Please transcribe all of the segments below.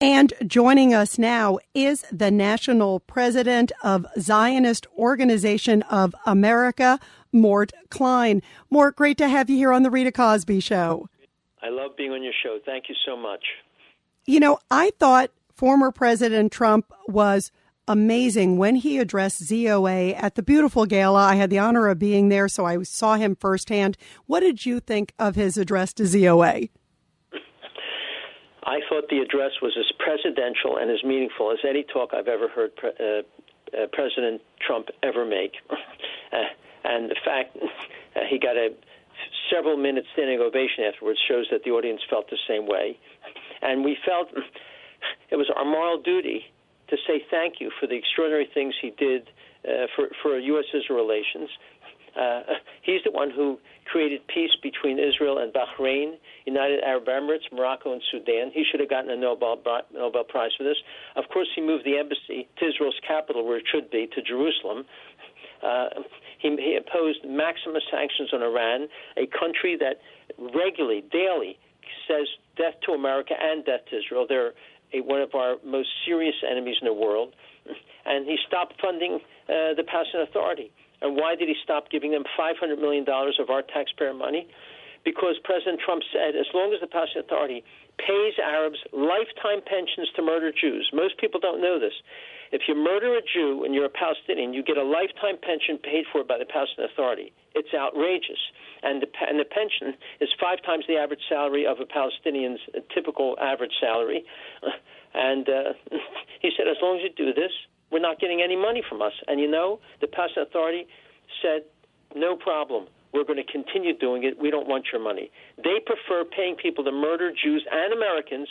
And joining us now is the national president of Zionist Organization of America, Mort Klein. Mort, great to have you here on the Rita Cosby Show. I love being on your show. Thank you so much. You know, I thought former President Trump was amazing when he addressed ZOA at the beautiful gala. I had the honor of being there, so I saw him firsthand. What did you think of his address to ZOA? I thought the address was as presidential and as meaningful as any talk I've ever heard pre- uh, uh, President Trump ever make. uh, and the fact he got a several minute standing ovation afterwards shows that the audience felt the same way. And we felt it was our moral duty to say thank you for the extraordinary things he did uh, for, for U.S. Israel relations. Uh, he's the one who created peace between Israel and Bahrain, United Arab Emirates, Morocco, and Sudan. He should have gotten a Nobel, Nobel Prize for this. Of course, he moved the embassy to Israel's capital, where it should be, to Jerusalem. Uh, he, he imposed maximum sanctions on Iran, a country that regularly, daily, says death to America and death to Israel. They're a, one of our most serious enemies in the world. And he stopped funding uh, the Palestinian Authority. And why did he stop giving them $500 million of our taxpayer money? Because President Trump said as long as the Palestinian Authority pays Arabs lifetime pensions to murder Jews, most people don't know this. If you murder a Jew and you're a Palestinian, you get a lifetime pension paid for by the Palestinian Authority. It's outrageous. And the, and the pension is five times the average salary of a Palestinian's typical average salary. And uh, he said, as long as you do this, we're not getting any money from us. And you know, the Palestinian Authority said, no problem. We're going to continue doing it. We don't want your money. They prefer paying people to murder Jews and Americans.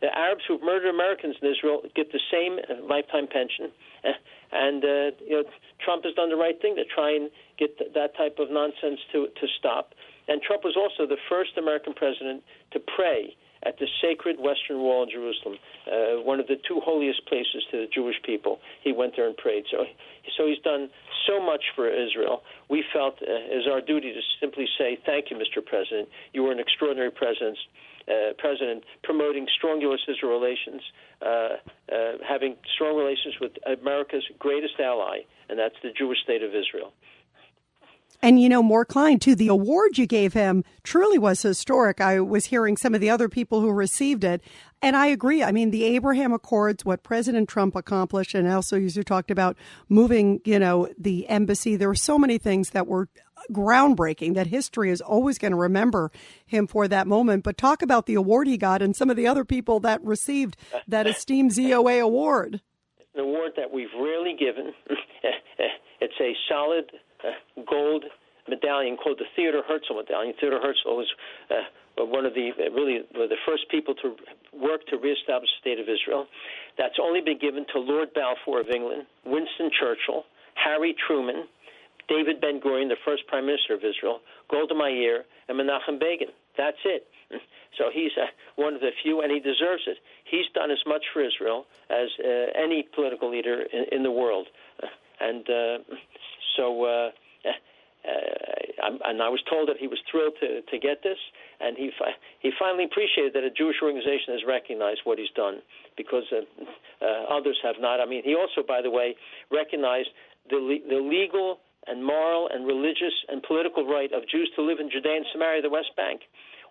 The Arabs who've murdered Americans in Israel get the same uh, lifetime pension. And uh, you know, Trump has done the right thing to try and get th- that type of nonsense to to stop. And Trump was also the first American president to pray at the sacred Western Wall in Jerusalem, uh, one of the two holiest places to the Jewish people. He went there and prayed. So, so he's done so much for Israel. We felt uh, it was our duty to simply say, "Thank you, Mr. President. You were an extraordinary president." Uh, president promoting strong U.S.-Israel relations, uh, uh, having strong relations with America's greatest ally, and that's the Jewish state of Israel. And you know, Mort Klein, too, the award you gave him truly was historic. I was hearing some of the other people who received it. And I agree. I mean, the Abraham Accords, what President Trump accomplished, and also you talked about moving, you know, the embassy. There were so many things that were groundbreaking that history is always going to remember him for that moment. But talk about the award he got and some of the other people that received that esteemed ZOA award. An award that we've rarely given. it's a solid uh, gold medallion called the Theodore Herzl medallion. Theodore Herzl was uh, one of the uh, really the first people to work to reestablish the state of Israel. That's only been given to Lord Balfour of England, Winston Churchill, Harry Truman, David Ben Gurion, the first prime minister of Israel, Golda Meir, and Menachem Begin. That's it. So he's uh, one of the few, and he deserves it. He's done as much for Israel as uh, any political leader in, in the world, and uh, so. Uh, uh, and I was told that he was thrilled to, to get this, and he fi- he finally appreciated that a Jewish organization has recognized what he's done because uh, uh, others have not. I mean, he also, by the way, recognized the le- the legal and moral and religious and political right of Jews to live in Judea and Samaria, the West Bank.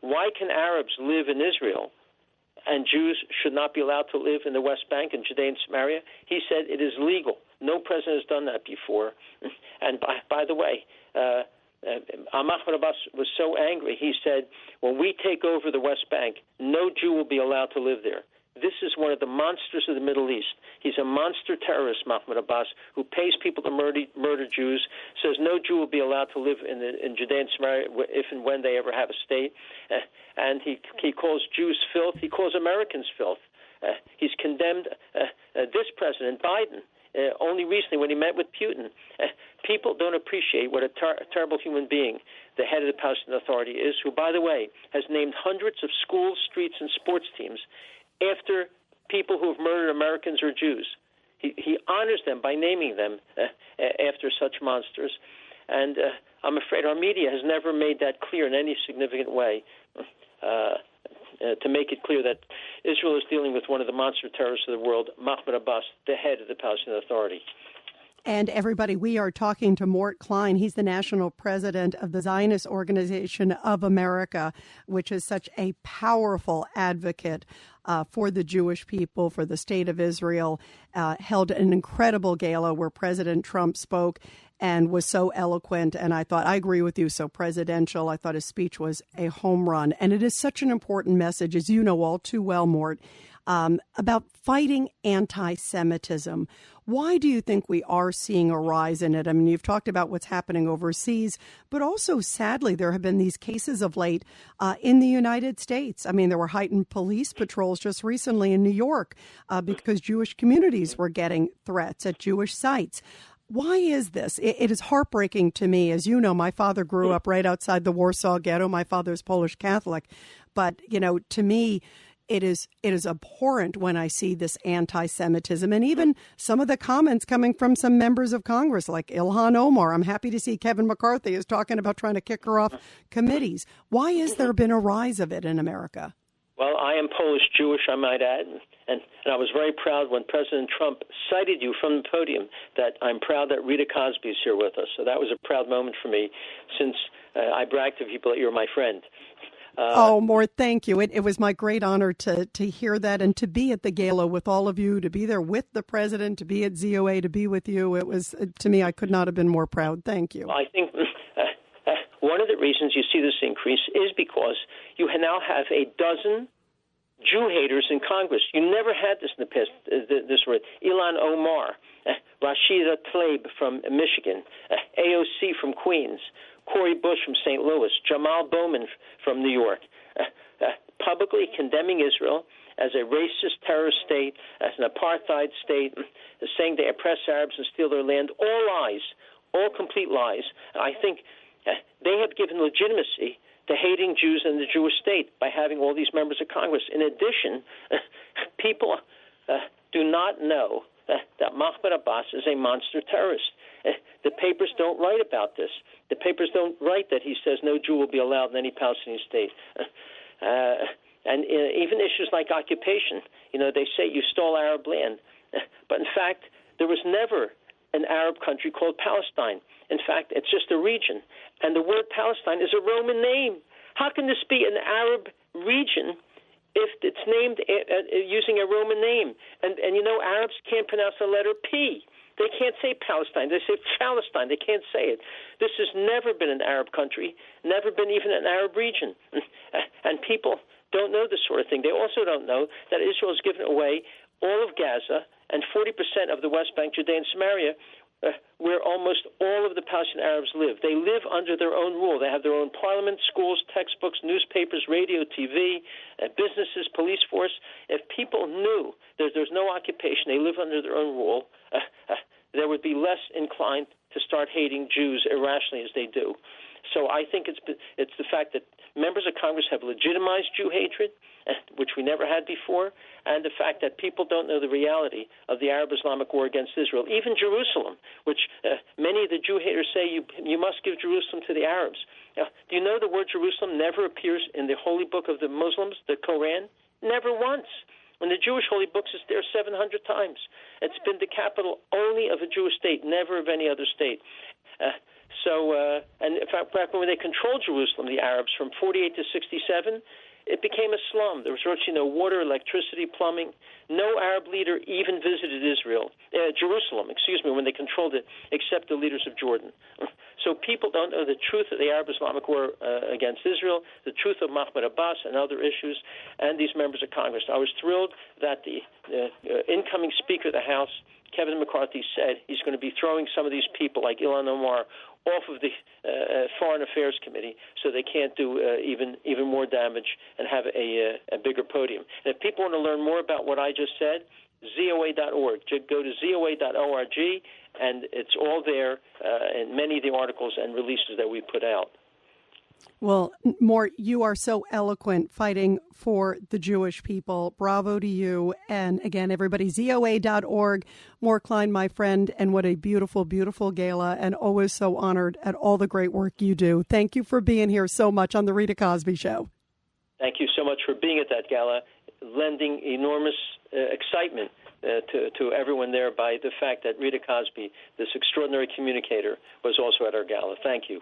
Why can Arabs live in Israel and Jews should not be allowed to live in the West Bank and Judea and Samaria? He said it is legal. No president has done that before. And by, by the way, uh, uh, Ahmad Abbas was so angry, he said, when we take over the West Bank, no Jew will be allowed to live there. This is one of the monsters of the Middle East. He's a monster terrorist, Mahmoud Abbas, who pays people to murder, murder Jews, says no Jew will be allowed to live in, the, in Judea and Samaria if and when they ever have a state. Uh, and he, he calls Jews filth. He calls Americans filth. Uh, he's condemned uh, uh, this president, Biden, uh, only recently when he met with Putin. Uh, people don't appreciate what a, ter- a terrible human being the head of the Palestinian Authority is, who, by the way, has named hundreds of schools, streets, and sports teams after people who have murdered Americans or Jews. He, he honors them by naming them uh, after such monsters. And uh, I'm afraid our media has never made that clear in any significant way. Uh, uh, to make it clear that Israel is dealing with one of the monster terrorists of the world, Mahmoud Abbas, the head of the Palestinian Authority. And everybody, we are talking to Mort Klein. He's the national president of the Zionist Organization of America, which is such a powerful advocate uh, for the Jewish people, for the state of Israel. Uh, held an incredible gala where President Trump spoke and was so eloquent. And I thought, I agree with you, so presidential. I thought his speech was a home run. And it is such an important message, as you know all too well, Mort, um, about fighting anti Semitism. Why do you think we are seeing a rise in it? I mean, you've talked about what's happening overseas, but also sadly, there have been these cases of late uh, in the United States. I mean, there were heightened police patrols just recently in New York uh, because Jewish communities were getting threats at Jewish sites. Why is this? It, it is heartbreaking to me. As you know, my father grew up right outside the Warsaw Ghetto. My father's Polish Catholic. But, you know, to me, it is it is abhorrent when I see this anti-Semitism and even some of the comments coming from some members of Congress, like Ilhan Omar. I'm happy to see Kevin McCarthy is talking about trying to kick her off committees. Why has mm-hmm. there been a rise of it in America? Well, I am Polish Jewish, I might add, and, and I was very proud when President Trump cited you from the podium that I'm proud that Rita Cosby is here with us. So that was a proud moment for me, since uh, I brag to people that you're my friend. Uh, oh, Mort, thank you. It, it, was my great honor to to hear that and to be at the gala with all of you, to be there with the president, to be at ZOA, to be with you. It was uh, to me, I could not have been more proud. Thank you. I think one of the reasons you see this increase is because you now have a dozen Jew haters in Congress. You never had this in the past. Uh, this word Ilhan Omar, uh, Rashida Tlaib from Michigan, AOC from Queens. Cori Bush from St. Louis, Jamal Bowman from New York, uh, uh, publicly condemning Israel as a racist terrorist state, as an apartheid state, saying they oppress Arabs and steal their land. All lies, all complete lies. I think uh, they have given legitimacy to hating Jews and the Jewish state by having all these members of Congress. In addition, people uh, do not know uh, that Mahmoud Abbas is a monster terrorist. Uh, the papers don't write about this. The papers don't write that he says no Jew will be allowed in any Palestinian state. Uh, and uh, even issues like occupation, you know, they say you stole Arab land. But in fact, there was never an Arab country called Palestine. In fact, it's just a region. And the word Palestine is a Roman name. How can this be an Arab region if it's named uh, uh, using a Roman name? And, and you know, Arabs can't pronounce the letter P. They can't say Palestine. They say Palestine. They can't say it. This has never been an Arab country, never been even an Arab region. And people don't know this sort of thing. They also don't know that Israel has given away all of Gaza and 40% of the West Bank, Judea, and Samaria, uh, where almost all of the Palestinian Arabs live. They live under their own rule. They have their own parliament, schools, textbooks, newspapers, radio, TV, uh, businesses, police force. If people knew that there's no occupation, they live under their own rule, uh, uh, there would be less inclined to start hating Jews irrationally as they do. So I think it's it's the fact that members of Congress have legitimized Jew hatred, which we never had before, and the fact that people don't know the reality of the Arab-Islamic war against Israel, even Jerusalem, which uh, many of the Jew haters say you you must give Jerusalem to the Arabs. Now, do you know the word Jerusalem never appears in the holy book of the Muslims, the Koran? Never once. In the Jewish holy books, it's there 700 times. It's been the capital only of a Jewish state, never of any other state. Uh, so, uh, and in fact, back when they controlled Jerusalem, the Arabs, from 48 to 67, it became a slum. There was virtually no water, electricity, plumbing. No Arab leader even visited Israel, uh, Jerusalem, excuse me, when they controlled it, except the leaders of Jordan. So people don't know the truth of the Arab Islamic war uh, against Israel, the truth of Mahmoud Abbas and other issues, and these members of Congress. I was thrilled that the uh, uh incoming Speaker of the House Kevin McCarthy said he's going to be throwing some of these people like Ilhan Omar off of the uh, uh, Foreign Affairs Committee so they can't do uh, even even more damage and have a, a, a bigger podium. And if people want to learn more about what I just said, ZOA.org. Go to ZOA.org, and it's all there uh, in many of the articles and releases that we put out. Well, Mort, you are so eloquent fighting for the Jewish people. Bravo to you. And again, everybody, ZOA.org. Mort Klein, my friend, and what a beautiful, beautiful gala, and always so honored at all the great work you do. Thank you for being here so much on The Rita Cosby Show. Thank you so much for being at that gala, lending enormous uh, excitement uh, to, to everyone there by the fact that Rita Cosby, this extraordinary communicator, was also at our gala. Thank you.